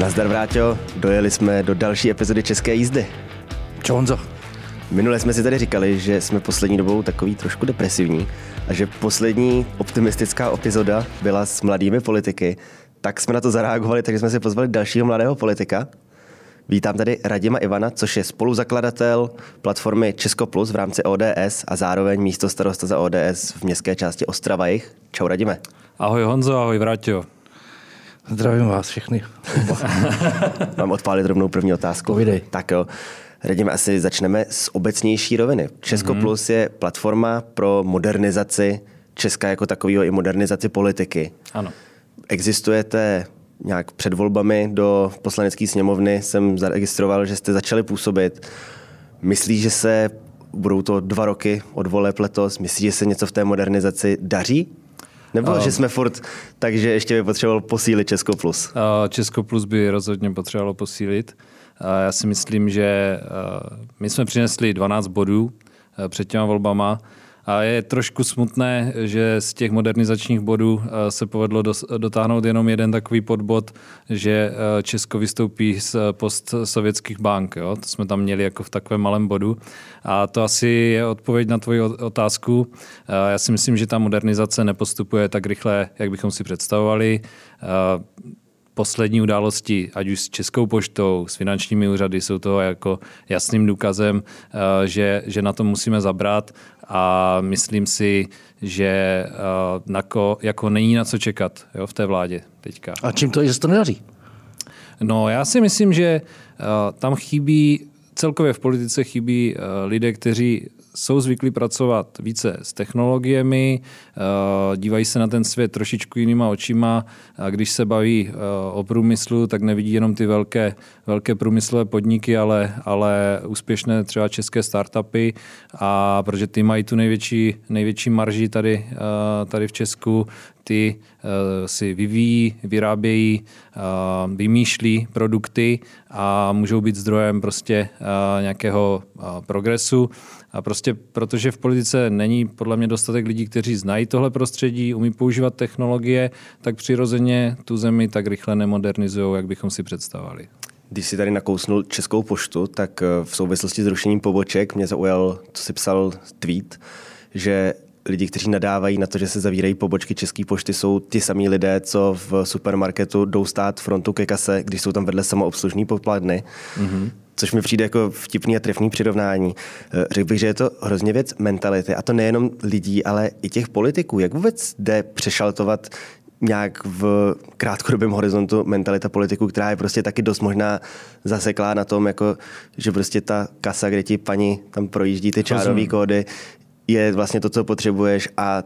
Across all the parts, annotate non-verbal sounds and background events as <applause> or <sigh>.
Nazdar Vráťo, dojeli jsme do další epizody České jízdy. Čau Honzo. Minule jsme si tady říkali, že jsme poslední dobou takový trošku depresivní a že poslední optimistická epizoda byla s mladými politiky. Tak jsme na to zareagovali, takže jsme si pozvali dalšího mladého politika. Vítám tady Radima Ivana, což je spoluzakladatel platformy Česko Plus v rámci ODS a zároveň místo starosta za ODS v městské části Ostrava Jich. Čau Radime. Ahoj Honzo, ahoj Vráťo. Zdravím vás všechny. <laughs> Mám odpálit rovnou první otázku. Povídej. Tak jo. Radíme, asi začneme z obecnější roviny. Česko mm-hmm. Plus je platforma pro modernizaci Česka jako takového i modernizaci politiky. Ano. Existujete nějak před volbami do poslanecké sněmovny, jsem zaregistroval, že jste začali působit. Myslíš, že se budou to dva roky od voleb letos, myslíš, že se něco v té modernizaci daří? Nebo um, že jsme furt, takže ještě by potřeboval posílit Česko Plus? Česko Plus by rozhodně potřebovalo posílit. Já si myslím, že my jsme přinesli 12 bodů před těma volbama. A je trošku smutné, že z těch modernizačních bodů se povedlo dotáhnout jenom jeden takový podbod, že Česko vystoupí z postsovětských bank. Jo? To jsme tam měli jako v takovém malém bodu. A to asi je odpověď na tvoji otázku. Já si myslím, že ta modernizace nepostupuje tak rychle, jak bychom si představovali poslední události, ať už s Českou poštou, s finančními úřady, jsou to jako jasným důkazem, eh, že, že na to musíme zabrat a myslím si, že eh, nako, jako není na co čekat jo, v té vládě teďka. A čím to je, že se to nedaří? No, já si myslím, že uh, tam chybí, celkově v politice chybí lidé, kteří jsou zvyklí pracovat více s technologiemi, eh, dívají se na ten svět trošičku jinýma očima a když se baví eh, o průmyslu, tak nevidí jenom ty velké, velké průmyslové podniky, ale, ale úspěšné třeba české startupy a protože ty mají tu největší, největší marži tady, eh, tady v Česku, ty si vyvíjí, vyrábějí, vymýšlí produkty a můžou být zdrojem prostě nějakého progresu. A prostě protože v politice není podle mě dostatek lidí, kteří znají tohle prostředí, umí používat technologie, tak přirozeně tu zemi tak rychle nemodernizují, jak bychom si představovali. Když si tady nakousnul Českou poštu, tak eh, v souvislosti s rušením poboček mě zaujal, co si psal tweet, že lidi, kteří nadávají na to, že se zavírají pobočky České pošty, jsou ti samí lidé, co v supermarketu jdou stát frontu ke kase, když jsou tam vedle samoobslužní popladny. Mm-hmm což mi přijde jako vtipný a trefný přirovnání. Eh, řekl bych, že je to hrozně věc mentality a to nejenom lidí, ale i těch politiků. Jak vůbec jde přešaltovat nějak v krátkodobém horizontu mentalita politiků, která je prostě taky dost možná zaseklá na tom, jako, že prostě ta kasa, kde ti paní tam projíždí ty čárové kódy, je vlastně to, co potřebuješ a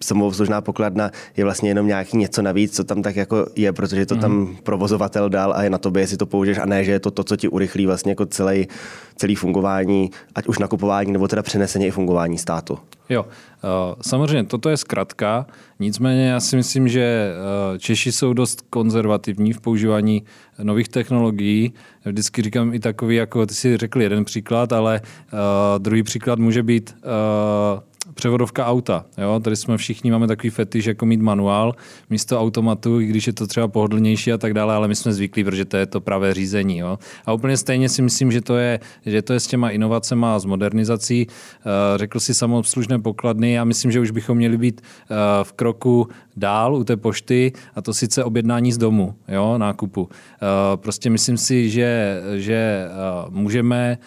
samoobslužná pokladna je vlastně jenom nějaký něco navíc, co tam tak jako je, protože to mm. tam mhm. provozovatel dal a je na tobě, jestli to použiješ a ne, že je to to, co ti urychlí vlastně jako celý, celý fungování, ať už nakupování nebo teda přeneseně i fungování státu. Jo, eh, samozřejmě toto je zkratka, nicméně já si myslím, že eh, Češi jsou dost konzervativní v používání nových technologií. Vždycky říkám i takový, jako ty si řekl jeden příklad, ale uh, druhý příklad může být převodovka auta. Jo? Tady jsme všichni máme takový fetiš, jako mít manuál místo automatu, i když je to třeba pohodlnější a tak dále, ale my jsme zvyklí, protože to je to pravé řízení. Jo? A úplně stejně si myslím, že to je, že to je s těma inovacemi a s modernizací. Eh, řekl si samoobslužné pokladny a myslím, že už bychom měli být eh, v kroku dál u té pošty a to sice objednání z domu, jo, nákupu. Eh, prostě myslím si, že, že můžeme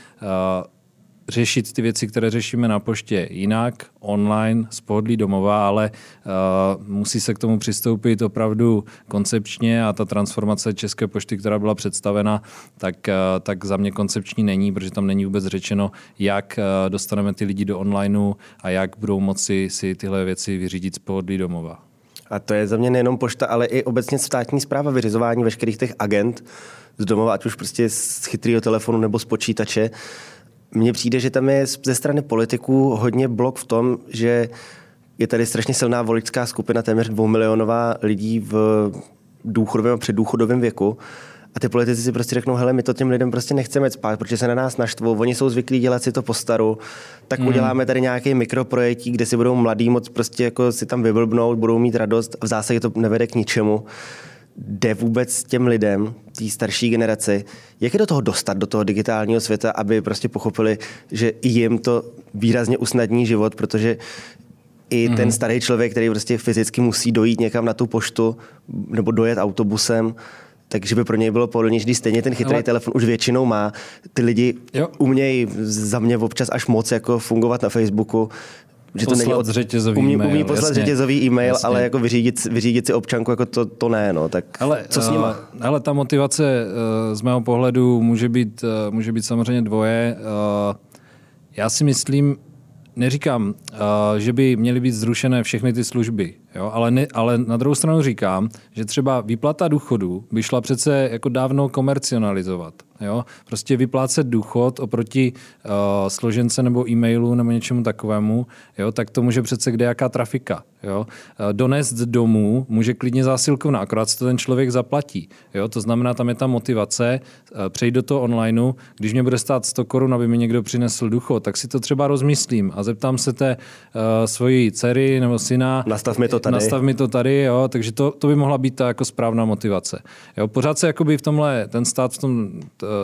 řešit ty věci, které řešíme na poště jinak, online, z pohodlí domova, ale uh, musí se k tomu přistoupit opravdu koncepčně a ta transformace České pošty, která byla představena, tak, uh, tak za mě koncepční není, protože tam není vůbec řečeno, jak uh, dostaneme ty lidi do onlineu a jak budou moci si tyhle věci vyřídit z pohodlí domova. A to je za mě nejenom pošta, ale i obecně státní zpráva, vyřizování veškerých těch agent z domova, ať už prostě z chytrého telefonu nebo z počítače. Uh, mně přijde, že tam je ze strany politiků hodně blok v tom, že je tady strašně silná voličská skupina, téměř dvoumilionová lidí v důchodovém a předdůchodovém věku. A ty politici si prostě řeknou, hele, my to těm lidem prostě nechceme spát, protože se na nás naštvou, oni jsou zvyklí dělat si to po staru, tak mm. uděláme tady nějaký mikroprojektí, kde si budou mladí moc prostě jako si tam vyblbnout, budou mít radost a v zásadě to nevede k ničemu. Jde vůbec těm lidem, té starší generaci, jak je do toho dostat, do toho digitálního světa, aby prostě pochopili, že i jim to výrazně usnadní život, protože i mm-hmm. ten starý člověk, který prostě fyzicky musí dojít někam na tu poštu nebo dojet autobusem, takže by pro něj bylo pohodlnější, když stejně ten chytrý Ale... telefon už většinou má. Ty lidi jo. umějí za mě občas až moc jako fungovat na Facebooku, že to není od řetězový umí, e-mail. Umí poslat jasně, řetězový e-mail, jasně. ale jako vyřídit, vyřídit si občanku, jako to, to ne, no. Tak ale, co s nima? Uh, ale ta motivace uh, z mého pohledu může být, uh, může být samozřejmě dvoje. Já si myslím, neříkám, že by měly být zrušené všechny ty služby, jo? Ale, ne, ale na druhou stranu říkám, že třeba výplata důchodu by šla přece jako dávno komercionalizovat. Jo? Prostě vyplácet důchod oproti uh, složence nebo e-mailu nebo něčemu takovému, jo? tak to může přece kde jaká trafika. Jo? Uh, donést domů může klidně zásilkovna, akorát se to ten člověk zaplatí. Jo? To znamená, tam je ta motivace uh, přejít do toho onlineu. Když mě bude stát 100 korun, aby mi někdo přinesl důchod, tak si to třeba rozmyslím a zeptám se té uh, svojí dcery nebo syna. Nastav mi to tady. Nastav mi to tady, jo? takže to, to by mohla být ta jako správná motivace. Jo? Pořád se jakoby v tomhle, ten stát v tom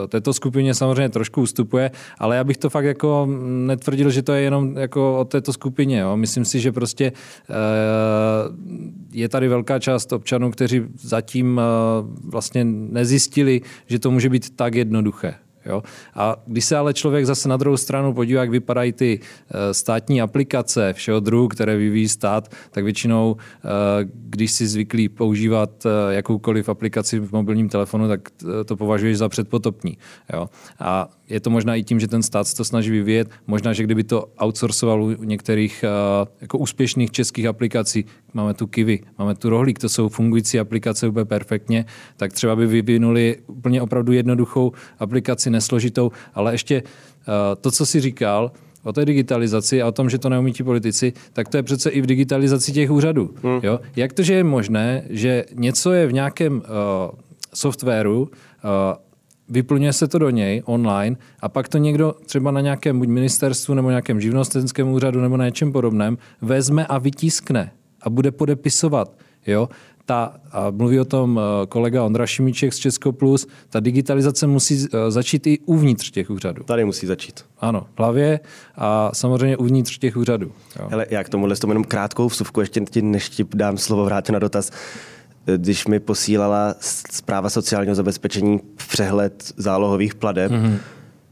této skupině samozřejmě trošku ustupuje, ale já bych to fakt jako netvrdil, že to je jenom jako o této skupině. Jo. Myslím si, že prostě eh, je tady velká část občanů, kteří zatím eh, vlastně nezjistili, že to může být tak jednoduché. Jo? A když se ale člověk zase na druhou stranu podívá, jak vypadají ty eh, státní aplikace všeho druhu, které vyvíjí stát, tak většinou, eh, když si zvyklí používat eh, jakoukoliv aplikaci v mobilním telefonu, tak to považuješ za předpotopní. Jo? A je to možná i tím, že ten stát se to snaží vyvíjet. Možná, že kdyby to outsourcoval u některých jako úspěšných českých aplikací, máme tu Kivy, máme tu Rohlík, to jsou fungující aplikace úplně perfektně, tak třeba by vyvinuli úplně opravdu jednoduchou aplikaci, nesložitou, ale ještě to, co si říkal, o té digitalizaci a o tom, že to neumí ti politici, tak to je přece i v digitalizaci těch úřadů. Hmm. Jo? Jak to, že je možné, že něco je v nějakém uh, softwaru, uh, vyplňuje se to do něj online a pak to někdo třeba na nějakém buď ministerstvu nebo nějakém živnostenském úřadu nebo na něčem podobném vezme a vytiskne a bude podepisovat. Jo? Ta, a mluví o tom eh, kolega Ondra Šimíček z Česko Plus, ta digitalizace musí eh, začít i uvnitř těch úřadů. Tady musí začít. Ano, v hlavě a samozřejmě uvnitř těch úřadů. Jo. Hele, já k tomuhle tomu jenom krátkou vsuvku, ještě ti, než ti dám slovo, vrátím na dotaz když mi posílala zpráva sociálního zabezpečení přehled zálohových pladeb, mm-hmm.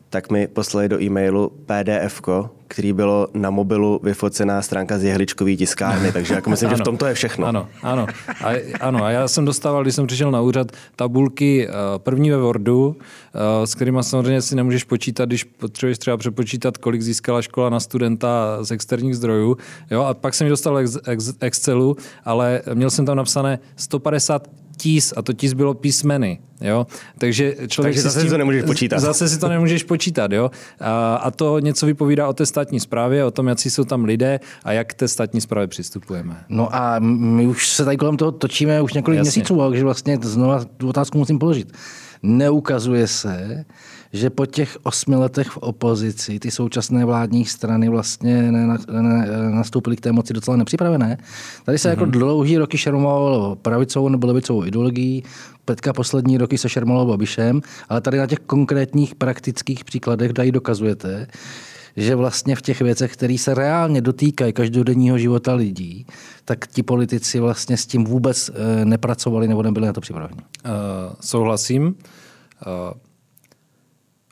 Tak mi poslali do e-mailu PDF, který bylo na mobilu vyfocená stránka z jehličkový tiskárny, takže jako myslím, že v tom to je všechno. Ano, ano. A, ano, a já jsem dostával, když jsem přišel na úřad, tabulky eh, první ve Wordu, eh, s kterými samozřejmě si nemůžeš počítat, když potřebuješ třeba přepočítat, kolik získala škola na studenta z externích zdrojů. Jo, a pak jsem ji dostal ex, ex, Excelu, ale měl jsem tam napsané 150 tis a to tis bylo písmeny. Jo? Takže člověk Takže zase si, to nemůžeš počítat. Zase si to nemůžeš počítat. Jo? A, a to něco vypovídá o té státní správě, o tom, jak jsou tam lidé a jak k té státní správě přistupujeme. No a my už se tady kolem toho točíme už několik Jasně. měsíců, takže vlastně znova tu otázku musím položit. Neukazuje se, že po těch osmi letech v opozici ty současné vládní strany vlastně nastoupily k té moci docela nepřipravené. Tady se mm-hmm. jako mhm. dlouhý roky šermovalo pravicovou nebo levicovou ideologií, Petka poslední roky se šermovalo Babišem, ale tady na těch konkrétních praktických příkladech tady dokazujete, že vlastně v těch věcech, které se reálně dotýkají každodenního života lidí, tak ti politici vlastně s tím vůbec eh, nepracovali nebo nebyli na to připraveni. Uh, souhlasím. Uh,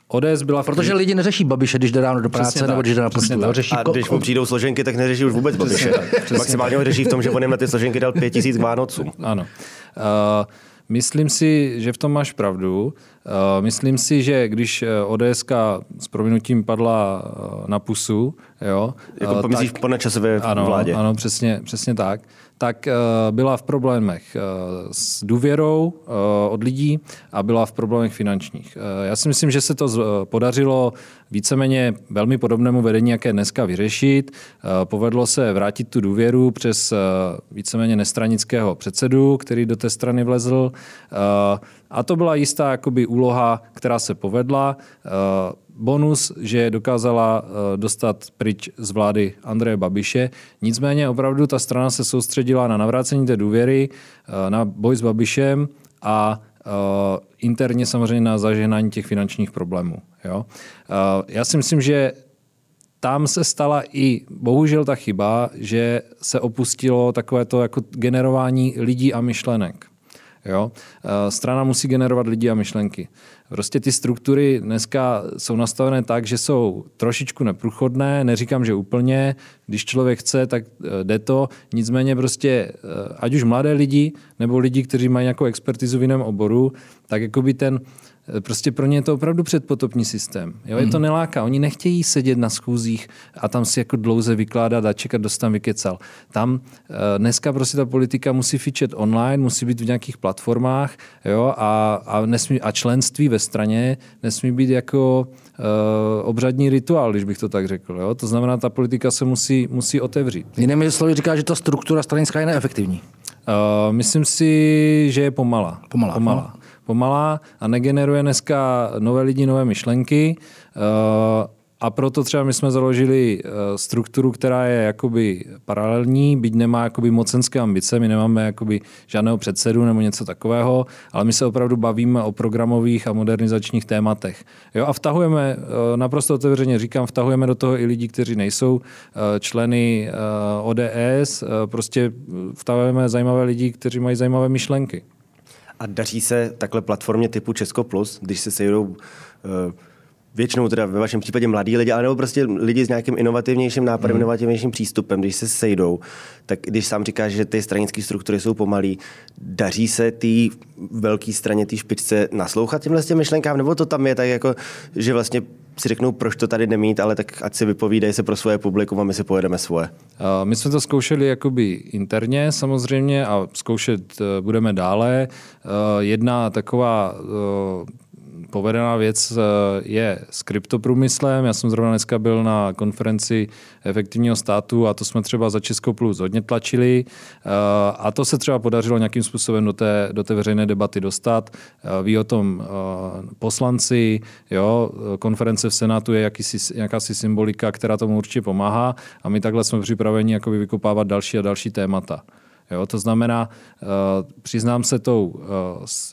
ODS byla... Protože lidi neřeší Babiše, když jde ráno do práce nebo když jde na poštu. Řeší a když mu přijdou složenky, tak neřeší už vůbec Babiše. Maximálně ho řeší v tom, že on jim na ty složenky dal pět tisíc k Vánocům. Ano. Uh, myslím si, že v tom máš pravdu. Uh, myslím si, že když ODS s prominutím padla na pusu, jo, jako pomyslíš po nečasové ano, vládě. Ano, přesně, přesně tak tak eh, byla v problémech eh, s důvěrou eh, od lidí a byla v problémech finančních. Já si myslím, že se to podařilo víceméně velmi podobnému vedení, jaké dneska vyřešit. Povedlo se vrátit tu důvěru přes víceméně nestranického předsedu, který do té strany vlezl. A to byla jistá jakoby, úloha, která se povedla bonus, že dokázala eh, dostat pryč z vlády Andreje Babiše. Nicméně opravdu ta strana se soustředila na navrácení té důvěry, eh, na boj s Babišem a uh, interně samozřejmě na zažehnání těch finančních problémů. Jo? Já si myslím, že tam se stala i bohužel ta chyba, že se opustilo takové to jako generování lidí a myšlenek. Jo? Strana musí generovat lidi a myšlenky. Prostě ty struktury dneska jsou nastavené tak, že jsou trošičku neprůchodné, neříkám, že úplně, když člověk chce, tak e, jde to, nicméně prostě, e, ať už mladé lidi, nebo lidi, kteří mají nějakou expertizu v jiném oboru, tak jako by ten Prostě pro ně je to opravdu předpotopní systém. Jo, je to hmm. neláká. Oni nechtějí sedět na schůzích a tam si jako dlouze vykládat a čekat, kdo tam vykecal. Tam eh, dneska prostě ta politika musí fičet online, musí být v nějakých platformách jo, a, a, nesmí, a členství ve straně nesmí být jako uh, obřadní rituál, když bych to tak řekl. Jo. To znamená, ta politika se musí, musí otevřít. Jinými slovy říká, že ta struktura stranická je neefektivní. Uh, myslím si, že je pomalá. Pomalá. pomalá. Pomalá a negeneruje dneska nové lidi, nové myšlenky. Eh, a proto třeba my jsme založili eh, strukturu, která je jakoby paralelní, byť nemá jakoby mocenské ambice, my nemáme jakoby žádného předsedu nebo něco takového, ale my se opravdu bavíme o programových a modernizačních tématech. Jo, a vtahujeme, eh, naprosto otevřeně říkám, vtahujeme do toho i lidi, kteří nejsou členy ODS, prostě vtahujeme zajímavé lidi, kteří mají zajímavé myšlenky. A daří se takhle platformě typu Česko Plus, když se sejdou uh, většinou teda ve vašem případě mladí lidi, ale nebo prostě lidi s nějakým inovativnějším nápadem, hmm. inovativnějším přístupem, když se sejdou, tak když sám říkáš, že ty stranické struktury jsou pomalý, daří se té velké straně, té špičce naslouchat těmhle těm myšlenkám, nebo to tam je tak jako, že vlastně si řeknou, proč to tady nemít, ale tak ať si vypovídají se pro svoje publikum a my si pojedeme svoje. My jsme to zkoušeli jakoby interně samozřejmě a zkoušet eh, budeme dále. Eh, jedna taková eh, povedená věc eh, je s kryptoprůmyslem. Já jsem zrovna dneska byl na konferenci efektivního státu a to jsme třeba za Českou plus hodně tlačili eh, a to se třeba podařilo nějakým způsobem do té, do té veřejné debaty dostat. Eh, ví o tom poslanci, jo, konference v Senátu je jakýsi, jakási symbolika, která tomu určitě pomáhá a my takhle jsme připraveni jakoby vykopávat další a další témata. Jo, to znamená, uh, přiznám se tou uh,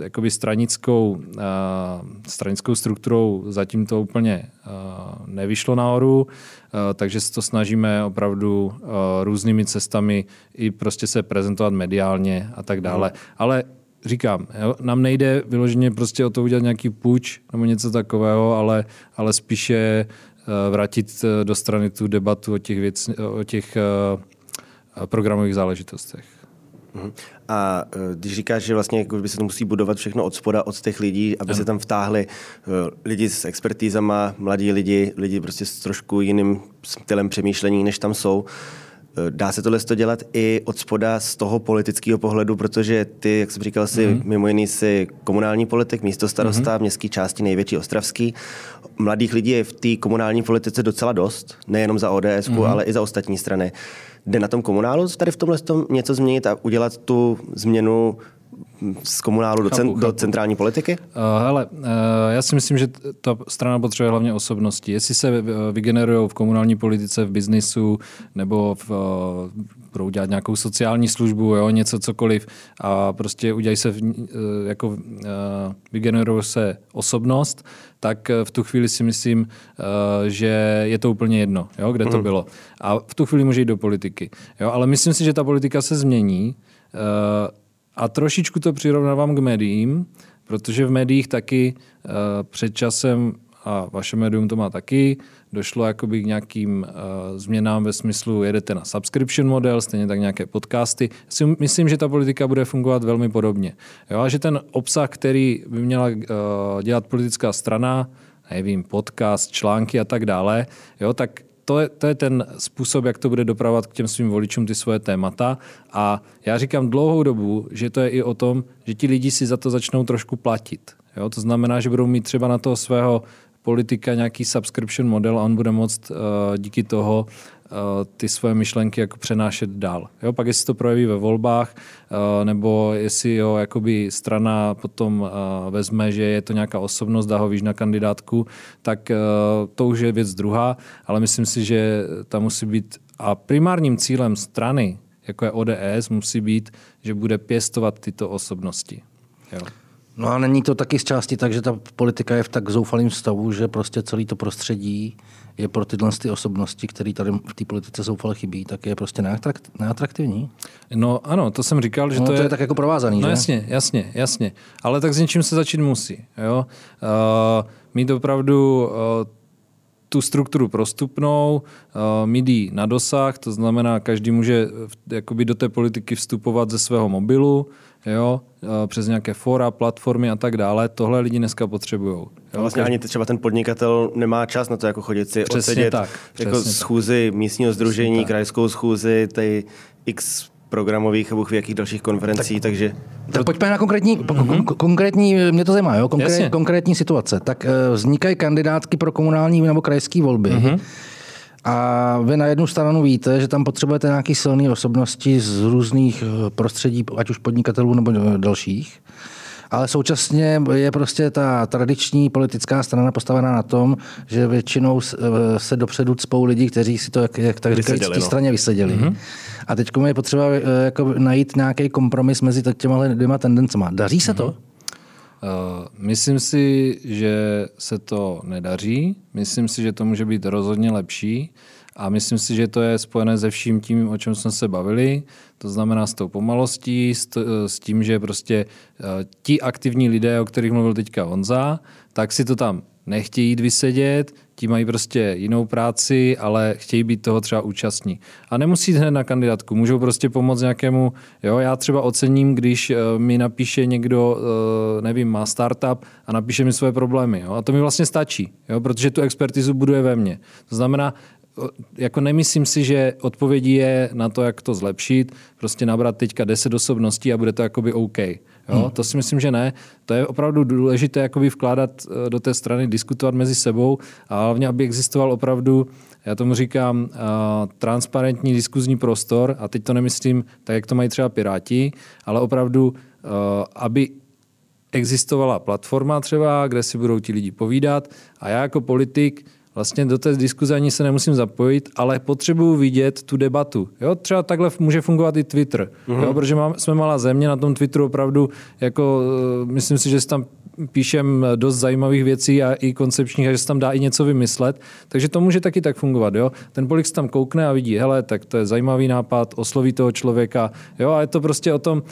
jakoby stranickou, uh, stranickou strukturou zatím to úplně uh, nevyšlo nahoru, uh, takže se to snažíme opravdu uh, různými cestami i prostě se prezentovat mediálně a tak dále. Mm. Ale říkám, jo, nám nejde vyloženě prostě o to udělat nějaký půjč nebo něco takového, ale, ale spíše vrátit do strany tu debatu o těch, věc, o těch programových záležitostech. Mhm. A e, když říkáš, že vlastně jako by se to musí budovat všechno od spoda, od těch lidí, aby ano. se tam vtáhli e, lidi s expertízama, mladí lidi, lidi prostě s trošku jiným stylem přemýšlení, než tam jsou, e, Dá se tohle dělat i od spoda z toho politického pohledu, protože ty, jak jsem říkal, si mm-hmm. mimo jiný si komunální politik, místo starosta, mm-hmm. městské části největší ostravský. Mladých lidí je v té komunální politice docela dost, nejenom za ODS, mm-hmm. ale i za ostatní strany. Jde na tom komunálu tady v tomhle tom něco změnit a udělat tu změnu z komunálu do, cen, do centrální politiky? Uh, hele, uh, já si myslím, že ta strana potřebuje hlavně osobnosti. Jestli se vygenerují v komunální politice, v biznisu nebo v, uh, budou dělat nějakou sociální službu, jo, něco cokoliv a prostě udělají se, uh, jako uh, vygenerují se osobnost, tak v tu chvíli si myslím, uh, že je to úplně jedno, jo, kde to hmm. bylo. A v tu chvíli může jít do politiky. Jo, ale myslím si, že ta politika se změní. Uh, a trošičku to přirovnávám k médiím, protože v médiích taky uh, před časem, a vaše médium to má taky, došlo jakoby k nějakým uh, změnám ve smyslu, jedete na subscription model, stejně tak nějaké podcasty. Myslím, že ta politika bude fungovat velmi podobně. Jo, a že ten obsah, který by měla uh, dělat politická strana, nevím, podcast, články a tak dále, jo, tak to je, to je ten způsob, jak to bude dopravovat k těm svým voličům ty svoje témata. A já říkám dlouhou dobu, že to je i o tom, že ti lidi si za to začnou trošku platit. Jo? To znamená, že budou mít třeba na toho svého politika nějaký subscription model a on bude moct uh, díky toho ty svoje myšlenky jako přenášet dál. Jo, pak jestli to projeví ve volbách, eh, nebo jestli jo, jakoby strana potom eh, vezme, že je to nějaká osobnost, dá ho víš na kandidátku, tak to už je věc druhá, ale myslím si, že tam musí být a primárním cílem strany, jako je ODS, musí být, že bude pěstovat tyto osobnosti. Jo. No a není to taky z části tak, že ta politika je v tak zoufalém stavu, že prostě celý to prostředí je pro tyhle ty osobnosti, které tady v té politice zoufale chybí, tak je prostě neatraktivní. No ano, to jsem říkal, že no, to, to je... je tak jako provázaný, No že? jasně, jasně, jasně. Ale tak s něčím se začít musí. Jo? Uh, mít opravdu uh, tu strukturu prostupnou, uh, mít ji na dosah, to znamená, každý může jakoby do té politiky vstupovat ze svého mobilu, jo, přes nějaké fora, platformy a tak dále. Tohle lidi dneska potřebují. Vlastně ani třeba ten podnikatel nemá čas na to, jako chodit si přesně odsedět tak, jako tak. schůzi místního združení, krajskou schůzi, tady x programových a v jakých dalších konferencí, tak, takže... Tak pojďme na konkrétní, mm-hmm. konkrétní mě to zajímá, jo? Konkré, konkrétní situace. Tak vznikají kandidátky pro komunální nebo krajské volby. Mm-hmm. A vy na jednu stranu víte, že tam potřebujete nějaké silné osobnosti z různých prostředí, ať už podnikatelů nebo dalších. Ale současně je prostě ta tradiční politická strana postavená na tom, že většinou se dopředu cpou lidi, kteří si to, jak, jak tak říkají, v té no. straně vyseděli. Mm-hmm. A teď je potřeba jako najít nějaký kompromis mezi těma dvěma tendencema. Daří se to? Uh, myslím si, že se to nedaří. Myslím si, že to může být rozhodně lepší. A myslím si, že to je spojené se vším tím, o čem jsme se bavili. To znamená s tou pomalostí, s, s tím, že prostě uh, ti aktivní lidé, o kterých mluvil teďka Honza, tak si to tam nechtějí jít vysedět, ti mají prostě jinou práci, ale chtějí být toho třeba účastní. A nemusí jít hned na kandidátku, můžou prostě pomoct nějakému, jo, já třeba ocením, když uh, mi napíše někdo, uh, nevím, má startup a napíše mi své problémy, jo, a to mi vlastně stačí, jo, protože tu expertizu buduje ve mně. To znamená, jako nemyslím si, že odpovědí je na to, jak to zlepšit, prostě nabrat teďka 10 osobností a bude to jakoby OK. Jo? Hmm. To si myslím, že ne. To je opravdu důležité jakoby vkládat eh, do té strany, diskutovat mezi sebou a hlavně, aby existoval opravdu, já tomu říkám, uh, transparentní diskuzní prostor a teď to nemyslím tak, jak to mají třeba Piráti, ale opravdu, uh, aby existovala platforma třeba, kde si budou ti lidi povídat a já jako politik vlastně do té diskuze ani se nemusím zapojit, ale potřebuju vidět tu debatu. Jo? Třeba takhle může fungovat i Twitter, mm-hmm. jo? protože mám, jsme malá země, na tom Twitteru opravdu, jako, uh, myslím si, že si tam píšem dost zajímavých věcí a i koncepčních, a že se tam dá i něco vymyslet. Takže to může taky tak fungovat. Jo? Ten polik tam koukne a vidí, hele, tak to je zajímavý nápad, osloví toho člověka. Jo? A je to prostě o tom, uh,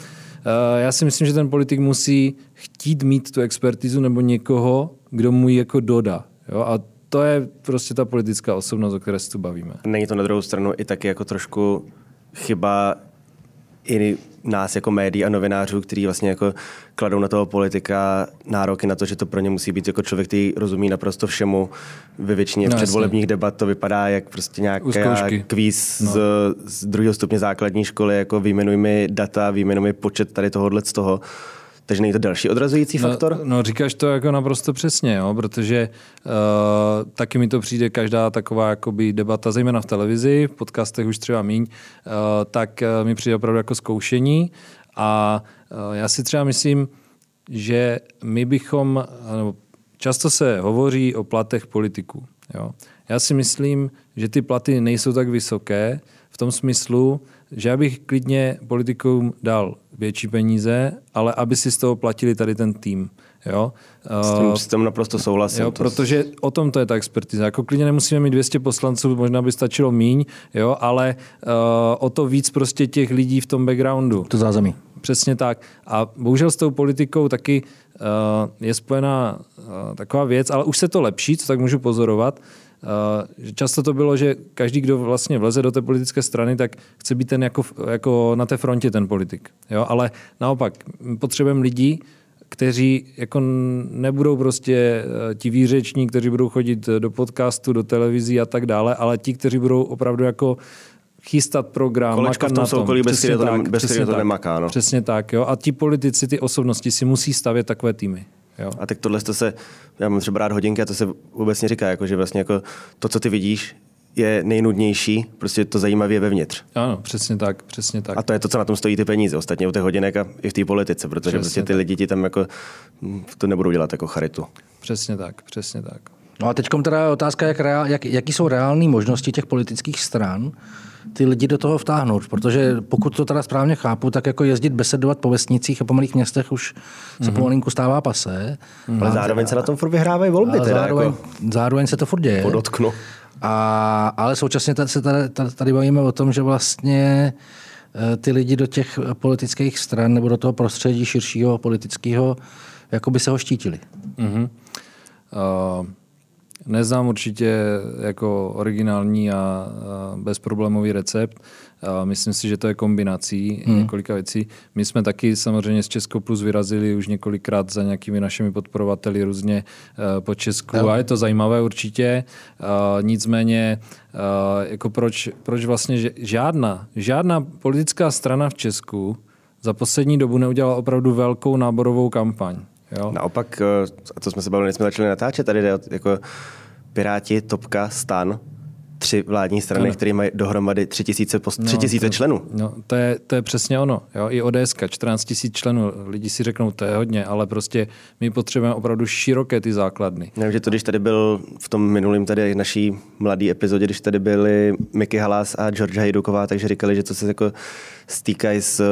já si myslím, že ten politik musí chtít mít tu expertizu nebo někoho, kdo mu ji jako dodá. Jo? A to je prostě ta politická osobnost, o které se tu bavíme. Není to na druhou stranu i taky jako trošku chyba i nás jako médií a novinářů, kteří vlastně jako kladou na toho politika nároky na to, že to pro ně musí být jako člověk, který rozumí naprosto všemu. Ve většině no, předvolebních debat to vypadá jak prostě nějaká kvíz no. z, z druhého stupně základní školy, jako výjmenuj mi data, výjmenuj mi počet tady tohohle z toho. Takže není to další odrazující no, faktor? No, říkáš to jako naprosto přesně, jo, protože uh, taky mi to přijde každá taková jakoby debata, zejména v televizi, v podcastech už třeba míň, uh, tak uh, mi přijde opravdu jako zkoušení a uh, já si třeba myslím, že my bychom, nebo často se hovoří o platech politiků. Jo. Já si myslím, že ty platy nejsou tak vysoké v tom smyslu, že já bych klidně politikům dal větší peníze, ale aby si z toho platili tady ten tým. Jo? S tím, s tím naprosto souhlasím. Jo, protože o tom to je ta expertiza. Jako klidně nemusíme mít 200 poslanců, možná by stačilo míň, jo, ale uh, o to víc prostě těch lidí v tom backgroundu. To zázemí. Přesně tak. A bohužel s tou politikou taky uh, je spojená uh, taková věc, ale už se to lepší, co tak můžu pozorovat, Uh, často to bylo, že každý, kdo vlastně vleze do té politické strany, tak chce být ten jako, jako na té frontě ten politik. Jo? Ale naopak, potřebujeme lidi, kteří jako nebudou prostě uh, ti výřeční, kteří budou chodit do podcastu, do televizí a tak dále, ale ti, kteří budou opravdu jako chystat program, Kolečka makat v tom na tom. bez kterého to, tak, bez to tak, nemaká. No. Přesně tak. Jo? A ti politici, ty osobnosti si musí stavět takové týmy. Jo. A tak tohle to se, já mám třeba rád hodinky a to se vůbec neříká, jako, že vlastně jako to, co ty vidíš, je nejnudnější, prostě to zajímavé vevnitř. Ano, přesně tak, přesně tak. A to je to, co na tom stojí ty peníze, ostatně u těch hodinek a i v té politice, protože přesně prostě ty tak. lidi ti tam jako to nebudou dělat jako charitu. Přesně tak, přesně tak. No a teď teda otázka, jak, reál, jak, jaký jsou reálné možnosti těch politických stran ty lidi do toho vtáhnout, protože pokud to teda správně chápu, tak jako jezdit besedovat po vesnicích a po malých městech už se mm-hmm. pomalinku stává pasé. Mm-hmm. Ale zároveň se na tom furt vyhrávají volby. Teda zároveň, jako zároveň se to furt děje. Podotknu. A, ale současně se tady, tady bavíme o tom, že vlastně eh, ty lidi do těch politických stran nebo do toho prostředí širšího politického jako by se ho štítili. Mm-hmm. Uh, neznám určitě jako originální a, bezproblémový recept. Myslím si, že to je kombinací hmm. několika věcí. My jsme taky samozřejmě z Česko Plus vyrazili už několikrát za nějakými našimi podporovateli různě uh, po Česku no. a je to zajímavé určitě. Uh, nicméně, uh, jako proč, proč vlastně žádná, žádná politická strana v Česku za poslední dobu neudělala opravdu velkou náborovou kampaň. Jo? Naopak, co jsme se bavili, jsme začali natáčet, tady jde jako Piráti, Topka, Stan, tři vládní strany, které mají dohromady tři tisíce, post- tři no, to, členů. No, to, je, to je přesně ono. Jo? I ODS, 14 tisíc členů. Lidi si řeknou, to je hodně, ale prostě my potřebujeme opravdu široké ty základny. Nevím, že to, když tady byl v tom minulém tady naší mladé epizodě, když tady byli Mickey Halas a George Hajduková, takže říkali, že co se jako stýkají s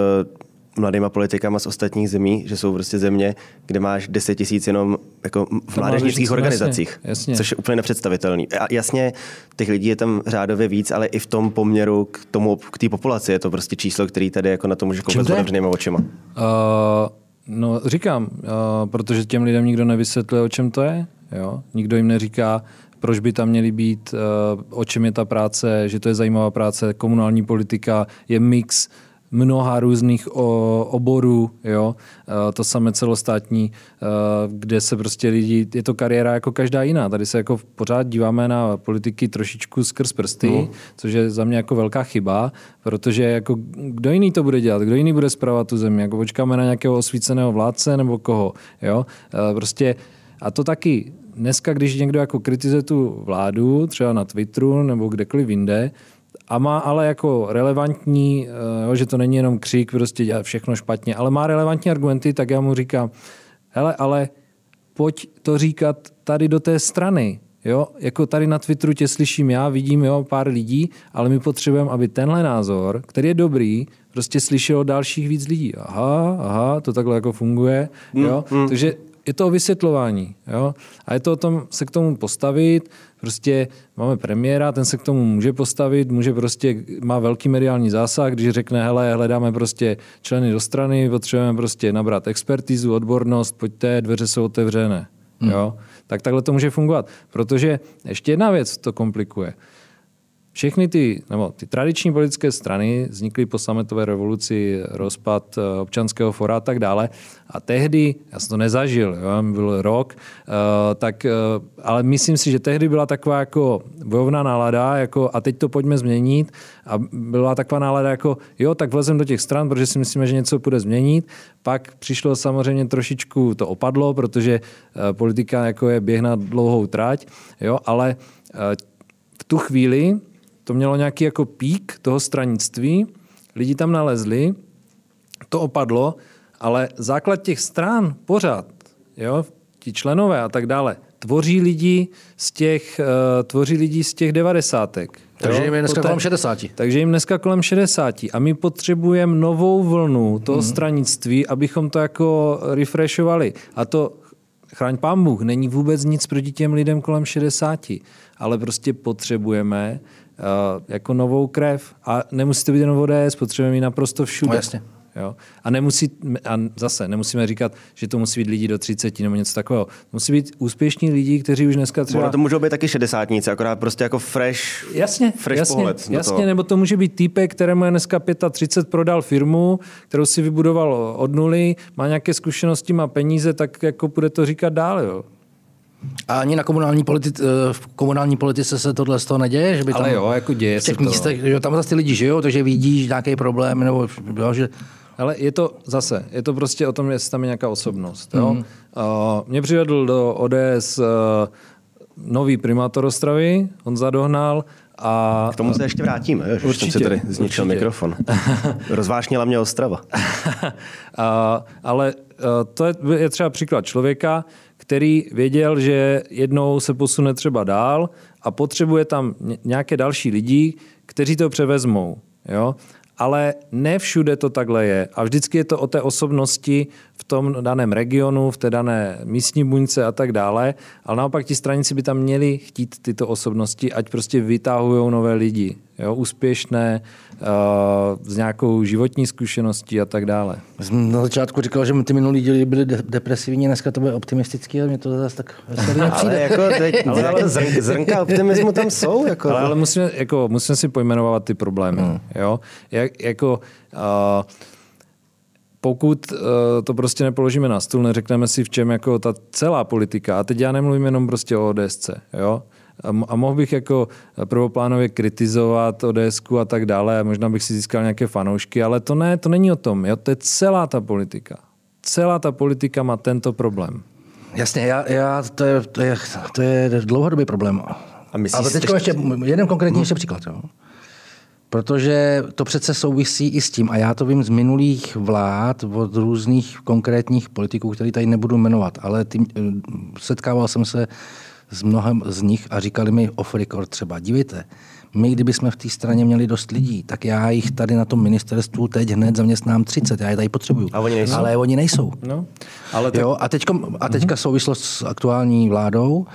mladýma politikama z ostatních zemí, že jsou prostě země, kde máš 10 tisíc jenom jako v mládežnických organizacích, jasně, jasně. což je úplně nepředstavitelný. A jasně, těch lidí je tam řádově víc, ale i v tom poměru k tomu, k té populaci je to prostě číslo, který tady jako na to může koukat s očima. Uh, no říkám, uh, protože těm lidem nikdo nevysvětluje, o čem to je. Jo? Nikdo jim neříká, proč by tam měli být, uh, o čem je ta práce, že to je zajímavá práce, komunální politika je mix mnoha různých oborů, jo, to samé celostátní, kde se prostě lidi, je to kariéra jako každá jiná. Tady se jako pořád díváme na politiky trošičku skrz prsty, no. což je za mě jako velká chyba, protože jako kdo jiný to bude dělat, kdo jiný bude zpravovat tu zemi, jako počkáme na nějakého osvíceného vládce nebo koho, jo, prostě a to taky. Dneska, když někdo jako kritizuje tu vládu, třeba na Twitteru nebo kdekoliv jinde, a má ale jako relevantní, eh, jo, že to není jenom křik, prostě dělá všechno špatně, ale má relevantní argumenty, tak já mu říkám, hele, ale pojď to říkat tady do té strany. Jo, jako tady na Twitteru tě slyším já, vidím jo, pár lidí, ale my potřebujeme, aby tenhle názor, který je dobrý, prostě slyšelo dalších víc lidí. Aha, aha, to takhle jako funguje. Jo? Mm, mm. Takže je to o vysvětlování. Jo? A je to o tom se k tomu postavit. Prostě máme premiéra, ten se k tomu může postavit, může prostě, má velký mediální zásah, když řekne, hele, hledáme prostě členy do strany, potřebujeme prostě nabrat expertizu, odbornost, pojďte, dveře jsou otevřené. Hmm. Jo? Tak takhle to může fungovat. Protože ještě jedna věc to komplikuje. Všechny ty, nebo ty tradiční politické strany vznikly po sametové revoluci, rozpad eh, občanského fora a tak dále. A tehdy, já jsem to nezažil, jo, byl rok, uh, tak, uh, ale myslím si, že tehdy byla taková jako bojovná nálada, jako a teď to pojďme změnit. A byla taková nálada jako, jo, tak vlezem do těch stran, protože si myslíme, že něco bude změnit. Pak přišlo samozřejmě trošičku, to opadlo, protože politika jako je běh na dlouhou trať, jo, ale v tu chvíli to mělo nějaký jako pík toho stranictví, lidi tam nalezli, to opadlo, ale základ těch stran pořád, jo, ti členové a tak dále, tvoří lidi z těch, uh, tvoří lidi z těch devadesátek. Takže jim je dneska kolem 60. Takže jim dneska kolem 60. A my potřebujeme novou vlnu toho mm. stranictví, abychom to jako refreshovali. A to chraň pán Bůh, není vůbec nic proti těm lidem kolem 60, ale prostě potřebujeme jako novou krev. A nemusí to být jenom ODS, potřebujeme ji naprosto všude. No, jasně. Jo? A, nemusí, a zase nemusíme říkat, že to musí být lidi do 30 nebo něco takového. Musí být úspěšní lidi, kteří už dneska třeba... Ono to můžou být taky šedesátníci, akorát prostě jako fresh, jasně, fresh jasně, pohled. Jasně, nebo to může být týpek, kterému je dneska 35, prodal firmu, kterou si vybudoval od nuly, má nějaké zkušenosti, má peníze, tak jako bude to říkat dál. Jo? A ani na komunální, politi- eh, v komunální politice se tohle z toho neděje? Že by Ale tam jo, jako děje v těch se místech, to. Že tam zase ty lidi žijou, takže vidíš nějaký problém, nebo jo, že... Ale je to zase, je to prostě o tom, jestli tam je nějaká osobnost. Jo? Mm. Uh, mě přivedl do ODS uh, nový primátor Ostravy, on zadohnal a... K tomu se ještě vrátíme, jo, že určitě, jsem si tady zničil určitě. mikrofon. <laughs> Rozvášnila mě Ostrava. <laughs> a, ale uh, to je, je třeba příklad člověka, který věděl, že jednou se posune třeba dál a potřebuje tam nějaké další lidi, kteří to převezmou. Jo? Ale ne všude to takhle je. A vždycky je to o té osobnosti v tom daném regionu, v té dané místní buňce a tak dále. Ale naopak ti stranici by tam měli chtít tyto osobnosti, ať prostě vytáhují nové lidi jo, úspěšné, uh, s nějakou životní zkušeností a tak dále. Jsem na začátku říkal, že ty minulý díly byly de- depresivní, dneska to bude optimistický, ale mě to zase tak <laughs> ale jako teď, <laughs> ale, ale zrn, zrnka optimismu tam jsou. Jako. Ale, ale musíme, jako, musíme si pojmenovat ty problémy. Hmm. Jo? Jak, jako, uh, pokud uh, to prostě nepoložíme na stůl, neřekneme si, v čem jako ta celá politika, a teď já nemluvím jenom prostě o ODSC, jo? a mohl bych jako prvoplánově kritizovat ods a tak dále, a možná bych si získal nějaké fanoušky, ale to ne, to není o tom. Jo? To je celá ta politika. Celá ta politika má tento problém. Jasně, já, já, to, je, to, je, to je dlouhodobý problém. A myslíš, Ale teď ještě jeden konkrétní ještě příklad. Jo? Protože to přece souvisí i s tím, a já to vím z minulých vlád od různých konkrétních politiků, který tady nebudu jmenovat, ale tím, setkával jsem se s mnohem z nich a říkali mi off record třeba, dívejte, my kdyby jsme v té straně měli dost lidí, tak já jich tady na tom ministerstvu teď hned zaměstnám 30, já je tady potřebuju. A oni nejsou. Ale oni nejsou. No, ale tak... jo, a, teďko, a teďka souvislost s aktuální vládou,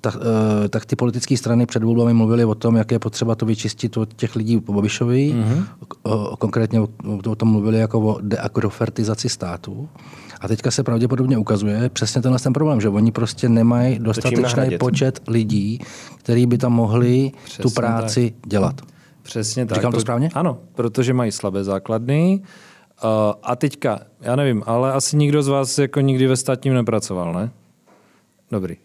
tak, eh, tak ty politické strany před volbami mluvily o tom, jak je potřeba to vyčistit od těch lidí po Babišovi. Mm-hmm. Konkrétně o tom mluvili jako o deagrofertizaci státu. A teďka se pravděpodobně ukazuje přesně tenhle ten problém, že oni prostě nemají dostatečný počet lidí, který by tam mohli přesně tu práci tak. dělat. Přesně tak. Říkám to správně? Ano, protože mají slabé základny. Uh, a teďka, já nevím, ale asi nikdo z vás jako nikdy ve státním nepracoval, ne? Dobrý.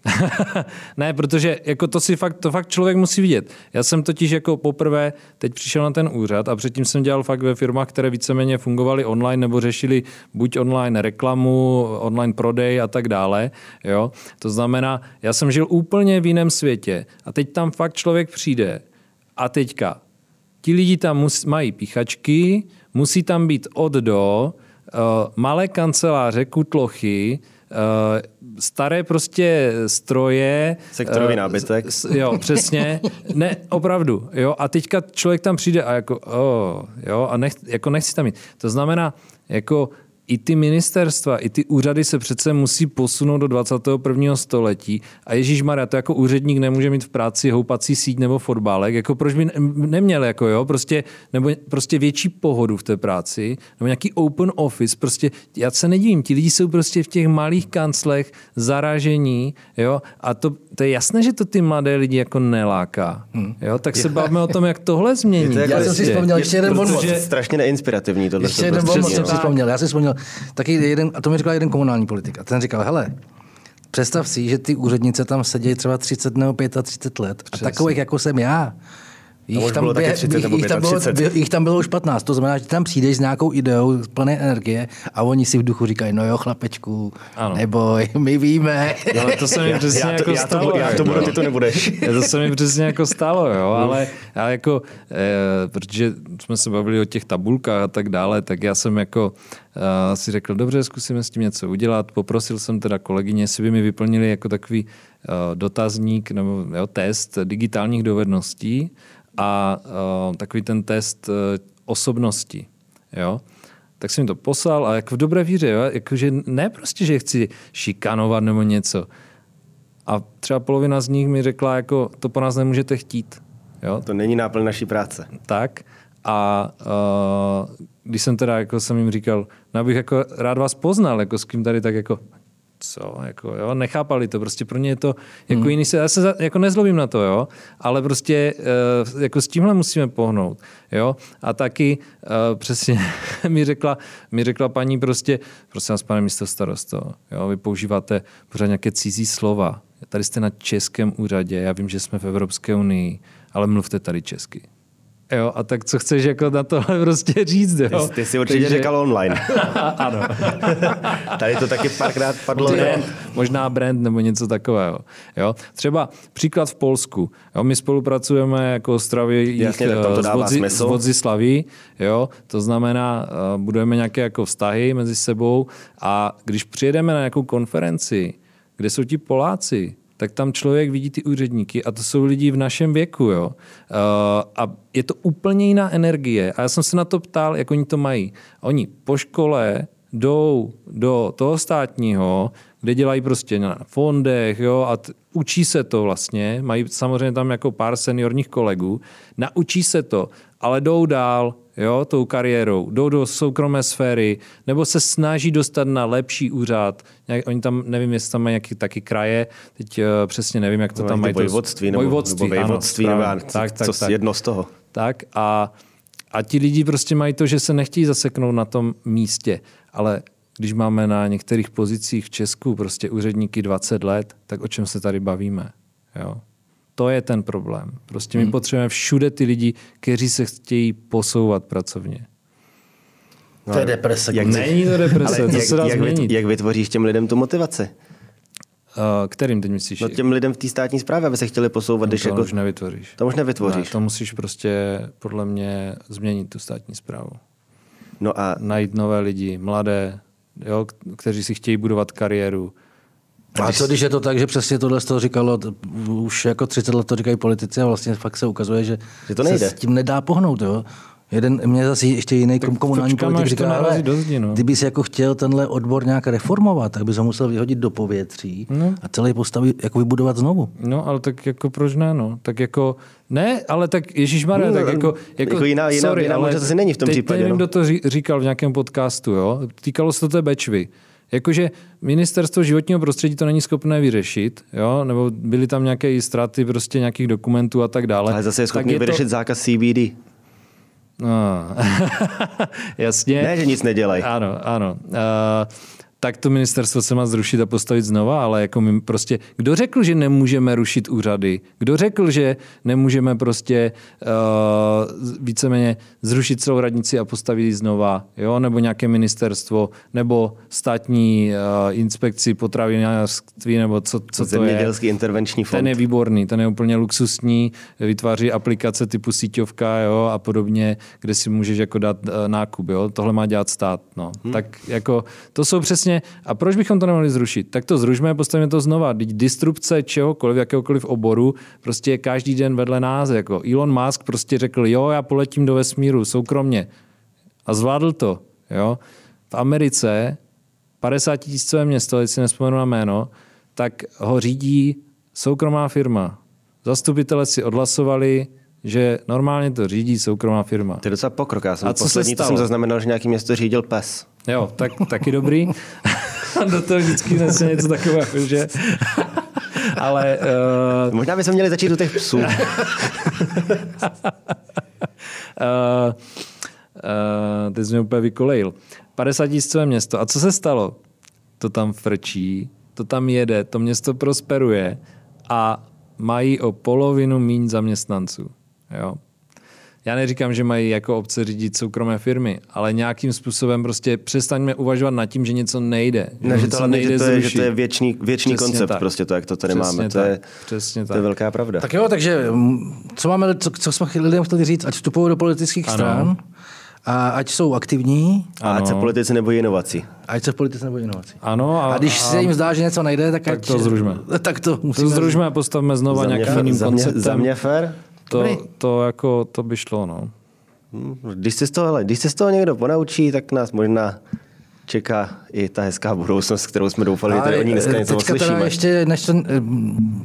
<laughs> ne, protože jako to si fakt, to fakt člověk musí vidět. Já jsem totiž jako poprvé teď přišel na ten úřad a předtím jsem dělal fakt ve firmách, které víceméně fungovaly online nebo řešili buď online reklamu, online prodej a tak dále. Jo? To znamená, já jsem žil úplně v jiném světě a teď tam fakt člověk přijde a teďka ti lidi tam mus, mají píchačky, musí tam být od do, uh, malé kanceláře, kutlochy, staré prostě stroje. Sektorový uh, nábytek. Jo, přesně. Ne, opravdu. Jo, a teďka člověk tam přijde a jako, oh, jo, a nech, jako nechci tam jít. To znamená, jako i ty ministerstva, i ty úřady se přece musí posunout do 21. století a Ježíš Maria, to jako úředník nemůže mít v práci houpací síť nebo fotbalek, jako proč by neměl, jako jo, prostě, nebo prostě větší pohodu v té práci, nebo nějaký open office, prostě já se nedivím, ti lidi jsou prostě v těch malých kanclech zaražení, jo, a to, to je jasné, že to ty mladé lidi jako neláká, hmm. jo, tak se bavíme o tom, jak tohle změnit. Jako já jsem si vzpomněl ještě jeden bonus. strašně neinspirativní tohle. Ještě jeden bonus jsem si vzpomněl, já jsem si vzpomněl, taky jeden, a to mi říkal jeden komunální politik. A ten říkal, hele, představ si, že ty úřednice tam sedí třeba 30 nebo 35 let. A takových, jako jsem já, Jich tam, bě, 30 jich, jich, tam bylo, jich tam bylo už 15, to znamená, že tam přijdeš s nějakou ideou, plné energie a oni si v duchu říkají, no jo, chlapečku, ano. neboj, my víme. <laughs> Ale to se mi přesně já, jako já stalo. To, já to budu, ty to nebudeš. <laughs> to se mi přesně jako stalo, jo, ale, ale jako, eh, protože jsme se bavili o těch tabulkách a tak dále, tak já jsem jako eh, si řekl, dobře, zkusíme s tím něco udělat. Poprosil jsem teda kolegyně, jestli by mi vyplnili jako takový eh, dotazník nebo jo, test digitálních dovedností a uh, takový ten test uh, osobnosti. Jo? Tak jsem mi to poslal a jako v dobré víře, jo? Jakože ne prostě, že chci šikanovat nebo něco. A třeba polovina z nich mi řekla, jako to po nás nemůžete chtít. Jo? To není náplň naší práce. Tak. A uh, když jsem teda, jako jsem jim říkal, no bych jako rád vás poznal, jako s kým tady tak jako co, jako, jo, nechápali to, prostě pro ně je to jako hmm. jiný se, já se za, jako nezlobím na to, jo, ale prostě uh, jako s tímhle musíme pohnout, jo, a taky uh, přesně <laughs> mi řekla, mi řekla paní prostě, prosím vás, pane místo starosto, jo, vy používáte pořád nějaké cizí slova, tady jste na českém úřadě, já vím, že jsme v Evropské unii, ale mluvte tady česky. Jo, a tak co chceš jako na tohle prostě říct, jo? Ty, ty jsi určitě Takže... řekal online. <laughs> ano. <laughs> Tady to taky párkrát padlo. Brand, možná brand nebo něco takového. Jo? Třeba příklad v Polsku. Jo? My spolupracujeme jako Ostravy Jasně, to dává s Vodzislaví, jo? to znamená, uh, budujeme nějaké jako vztahy mezi sebou a když přijedeme na nějakou konferenci, kde jsou ti Poláci, tak tam člověk vidí ty úředníky a to jsou lidi v našem věku. Jo? Uh, a je to úplně jiná energie. A já jsem se na to ptal, jak oni to mají. Oni po škole jdou do toho státního, kde dělají prostě na fondech jo, a t- učí se to vlastně, mají samozřejmě tam jako pár seniorních kolegů, naučí se to, ale jdou dál, jo, tou kariérou, jdou do soukromé sféry, nebo se snaží dostat na lepší úřad. Nějak, oni tam, nevím, jestli tam mají nějaký taky kraje, teď uh, přesně nevím, jak to no, tam mají. Vojvodství, nebo, vojvodství, nebo vojvodství, ano, nebo tak, tak, co, tak, jedno z toho. Tak a, a ti lidi prostě mají to, že se nechtějí zaseknout na tom místě, ale když máme na některých pozicích v Česku prostě úředníky 20 let, tak o čem se tady bavíme? Jo? To je ten problém. Prostě my hmm. potřebujeme všude ty lidi, kteří se chtějí posouvat pracovně. No, to je deprese. Jak, není to deprese, to jak, se dá jak, změnit. Jak vytvoříš těm lidem tu motivaci? Uh, kterým teď myslíš? No těm lidem v té státní správě, aby se chtěli posouvat. No, když to jako... už nevytvoříš. To už nevytvoříš. Ne, to musíš prostě podle mě změnit tu státní zprávu. No a... Najít nové lidi, mladé, jo, kteří si chtějí budovat kariéru. A co když je to tak, že přesně tohle z toho říkalo, už jako 30 let to říkají politici a vlastně fakt se ukazuje, že, že to nejde. se s tím nedá pohnout. Jo? Jeden, mě zase ještě jiný tak komunální politik říká, ale zdi, no. kdyby si jako chtěl tenhle odbor nějak reformovat, tak by se musel vyhodit do povětří no. a celý postavit, jako vybudovat znovu. No, ale tak jako proč ne, no? Tak jako, ne, ale tak Ježíš no, tak jako, jako, jako jiná, jiná, sorry, jiná ale asi není v tom teď případě. nevím, no. kdo to říkal v nějakém podcastu, jo? Týkalo se to té Bečvy. Jakože ministerstvo životního prostředí to není schopné vyřešit, jo? nebo byly tam nějaké ztráty prostě nějakých dokumentů a tak dále. Ale zase je schopný vyřešit to... zákaz CBD. No. <laughs> Jasně. Ne, že nic nedělají. Ano, ano. Uh, tak to ministerstvo se má zrušit a postavit znova, ale jako my prostě, kdo řekl, že nemůžeme rušit úřady? Kdo řekl, že nemůžeme prostě uh, víceméně zrušit celou radnici a postavit ji znova, jo? nebo nějaké ministerstvo, nebo státní uh, inspekci potravinářství, nebo co, co to je. Zemědělský intervenční fond. Ten je výborný, ten je úplně luxusní, vytváří aplikace typu síťovka jo? a podobně, kde si můžeš jako dát uh, nákup. Jo? Tohle má dělat stát. No. Hmm. Tak jako, to jsou přesně vlastně, a proč bychom to nemohli zrušit? Tak to zrušme postavíme to znova. Teď distrubce čehokoliv, jakéhokoliv oboru, prostě je každý den vedle nás. Jako Elon Musk prostě řekl, jo, já poletím do vesmíru soukromně. A zvládl to. Jo? V Americe 50 tisícové město, teď si nespomenu na jméno, tak ho řídí soukromá firma. Zastupitele si odhlasovali, že normálně to řídí soukromá firma. To je docela pokrok. Já jsem A co poslední, se to stalo? jsem zaznamenal, že nějaký město řídil pes. Jo, tak, taky dobrý. <laughs> Do toho vždycky nese něco takového, že... Ale... Uh... Možná bychom měli začít u těch psů. uh, <laughs> uh, teď jsi mě úplně vykolejil. 50 tisícové město. A co se stalo? To tam frčí, to tam jede, to město prosperuje a mají o polovinu míň zaměstnanců. Jo? Já neříkám, že mají jako obce řídit soukromé firmy, ale nějakým způsobem prostě přestaňme uvažovat nad tím, že něco nejde. Že, ne, že, to, nejde že, to je, že to je věčný, věčný koncept, tak. prostě to, jak to tady Přesně máme. To tak. je, Přesně to je velká pravda. Tak jo, takže co, máme, co, co jsme lidem chtěli říct, ať vstupují do politických Ano. stran, a ať jsou aktivní, A ať se politici nebojí inovací. ať se v politice nebo inovací. Ano. A, a když se jim zdá, že něco nejde, tak, tak ať, to zrušme. <laughs> Tak to To musíme združme a postavme znova nějakým jiným za, mě, konceptem. za mě fér. To, Dobrý. to, jako, to by šlo, no. Hm, Když se z toho, hele, když se z toho někdo ponaučí, tak nás možná čeká i ta hezká budoucnost, kterou jsme doufali, že tady o ní dneska něco teda slyšíme. ještě, než ten,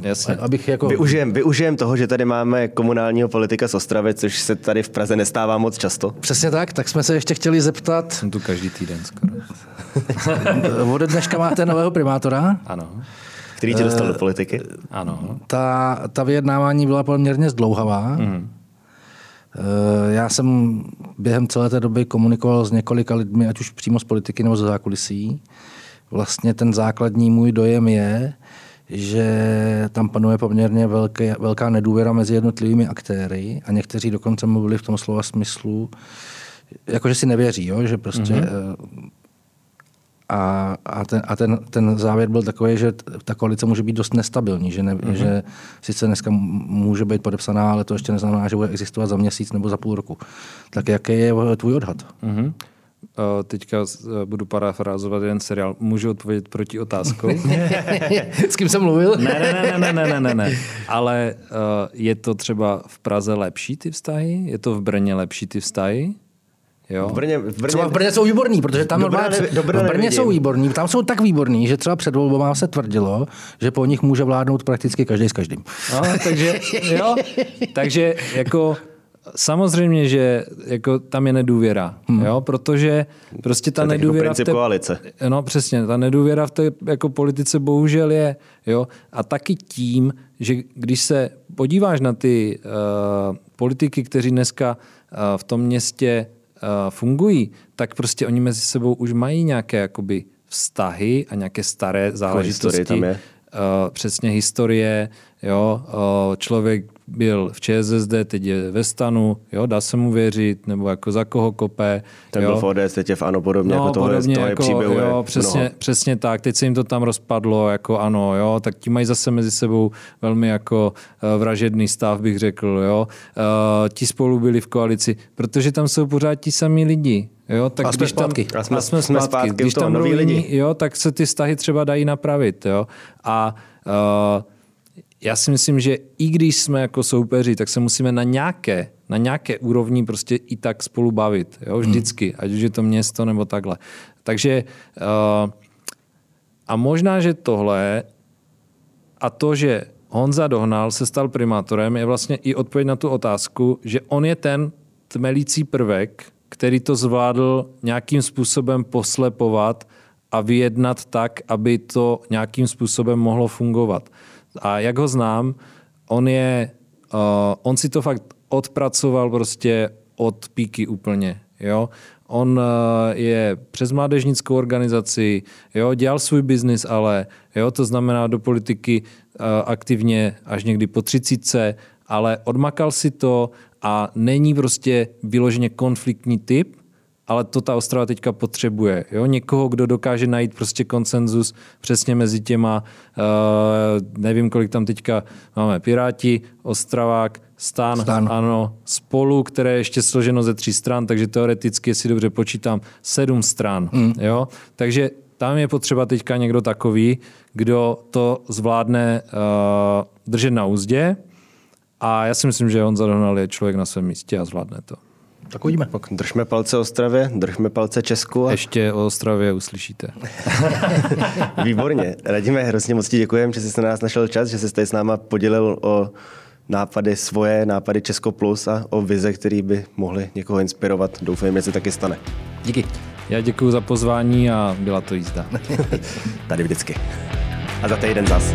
Jasně. abych jako... Využijem, využijem toho, že tady máme komunálního politika z Ostravy, což se tady v Praze nestává moc často. Přesně tak, tak jsme se ještě chtěli zeptat, Jsem tu každý týden skoro. <laughs> ode dneška máte nového primátora, Ano. Který tě dostal do politiky? Ano. ta, ta vyjednávání byla poměrně zdlouhavá. Mhm. Eh, Já jsem během celé té doby komunikoval s několika lidmi, ať už přímo z politiky nebo ze zákulisí. Vlastně ten základní můj dojem je, že tam panuje poměrně velké, velká nedůvěra mezi jednotlivými aktéry a někteří dokonce mluvili v tom slova smyslu, jakože si nevěří, jo? že prostě mm-hmm. A, a, ten, a ten, ten závěr byl takový, že ta koalice může být dost nestabilní, že, ne, mm-hmm. že sice dneska může být podepsaná, ale to ještě neznamená, že bude existovat za měsíc nebo za půl roku. Tak jaký je tvůj odhad? Mm-hmm. Teďka budu parafrázovat jeden seriál. Můžu odpovědět proti otázkou? <laughs> S kým jsem mluvil? ne, ne, ne, ne, ne, ne, ne. Ale uh, je to třeba v Praze lepší ty vztahy? Je to v Brně lepší ty vztahy? Jo. V Brně, v Brně... Třeba v Brně jsou výborní, protože tam dobré, normálně, dobré v Brně jsou výborní, tam jsou tak výborní, že třeba před volbou se tvrdilo, že po nich může vládnout prakticky každý s každým. No, takže, jo, <laughs> takže jako Samozřejmě, že jako tam je nedůvěra, hmm. jo, protože prostě ta to je nedůvěra v té, koalice. No přesně, ta nedůvěra v té jako politice bohužel je, jo, a taky tím, že když se podíváš na ty uh, politiky, kteří dneska uh, v tom městě uh, fungují, tak prostě oni mezi sebou už mají nějaké jakoby vztahy a nějaké staré záležitosti. Jako tam je. Uh, přesně historie, jo, člověk byl v ČSSD, teď je ve stanu, jo, dá se mu věřit, nebo jako za koho kope. Ten jo. byl v ODS, teď je v ANO podobně, no, jako tohle, podobně, tohle jako, příběhu jo, přesně, přesně tak, teď se jim to tam rozpadlo, jako ano, jo, tak ti mají zase mezi sebou velmi jako uh, vražedný stav, bych řekl, jo. Uh, ti spolu byli v koalici, protože tam jsou pořád ti samí lidi, Jo, tak a jsme když tam, zpátky. A jsme, a jsme, jsme zpátky. Když tam noví lidi. Jo, tak se ty vztahy třeba dají napravit. Jo. A uh, já si myslím, že i když jsme jako soupeři, tak se musíme na nějaké, na nějaké úrovni prostě i tak spolu bavit. Jo? Vždycky, ať už je to město nebo takhle. Takže uh, a možná, že tohle a to, že Honza Dohnal se stal primátorem, je vlastně i odpověď na tu otázku, že on je ten tmelící prvek, který to zvládl nějakým způsobem poslepovat a vyjednat tak, aby to nějakým způsobem mohlo fungovat. A jak ho znám, on je, uh, on si to fakt odpracoval prostě od píky úplně, jo. On uh, je přes mládežnickou organizaci, jo, dělal svůj biznis, ale jo, to znamená do politiky uh, aktivně až někdy po třicítce, ale odmakal si to a není prostě vyloženě konfliktní typ, ale to ta Ostrava teďka potřebuje. Jo? Někoho, kdo dokáže najít prostě konsenzus přesně mezi těma, uh, nevím, kolik tam teďka máme, Piráti, Ostravák, Stan, Stan, ano, spolu, které je ještě složeno ze tří stran, takže teoreticky, jestli dobře počítám, sedm stran. Mm. Jo? Takže tam je potřeba teďka někdo takový, kdo to zvládne uh, držet na úzdě a já si myslím, že on Dohnal je člověk na svém místě a zvládne to. Tak uvidíme. Tak držme palce Ostravě, držme palce Česku. A... Ještě o Ostravě uslyšíte. <laughs> Výborně. Radíme, hrozně moc ti děkujeme, že jsi na nás našel čas, že jsi tady s náma podělil o nápady svoje, nápady Česko Plus a o vize, které by mohly někoho inspirovat. Doufejme, že se taky stane. Díky. Já děkuji za pozvání a byla to jízda. <laughs> tady vždycky. A za týden zas.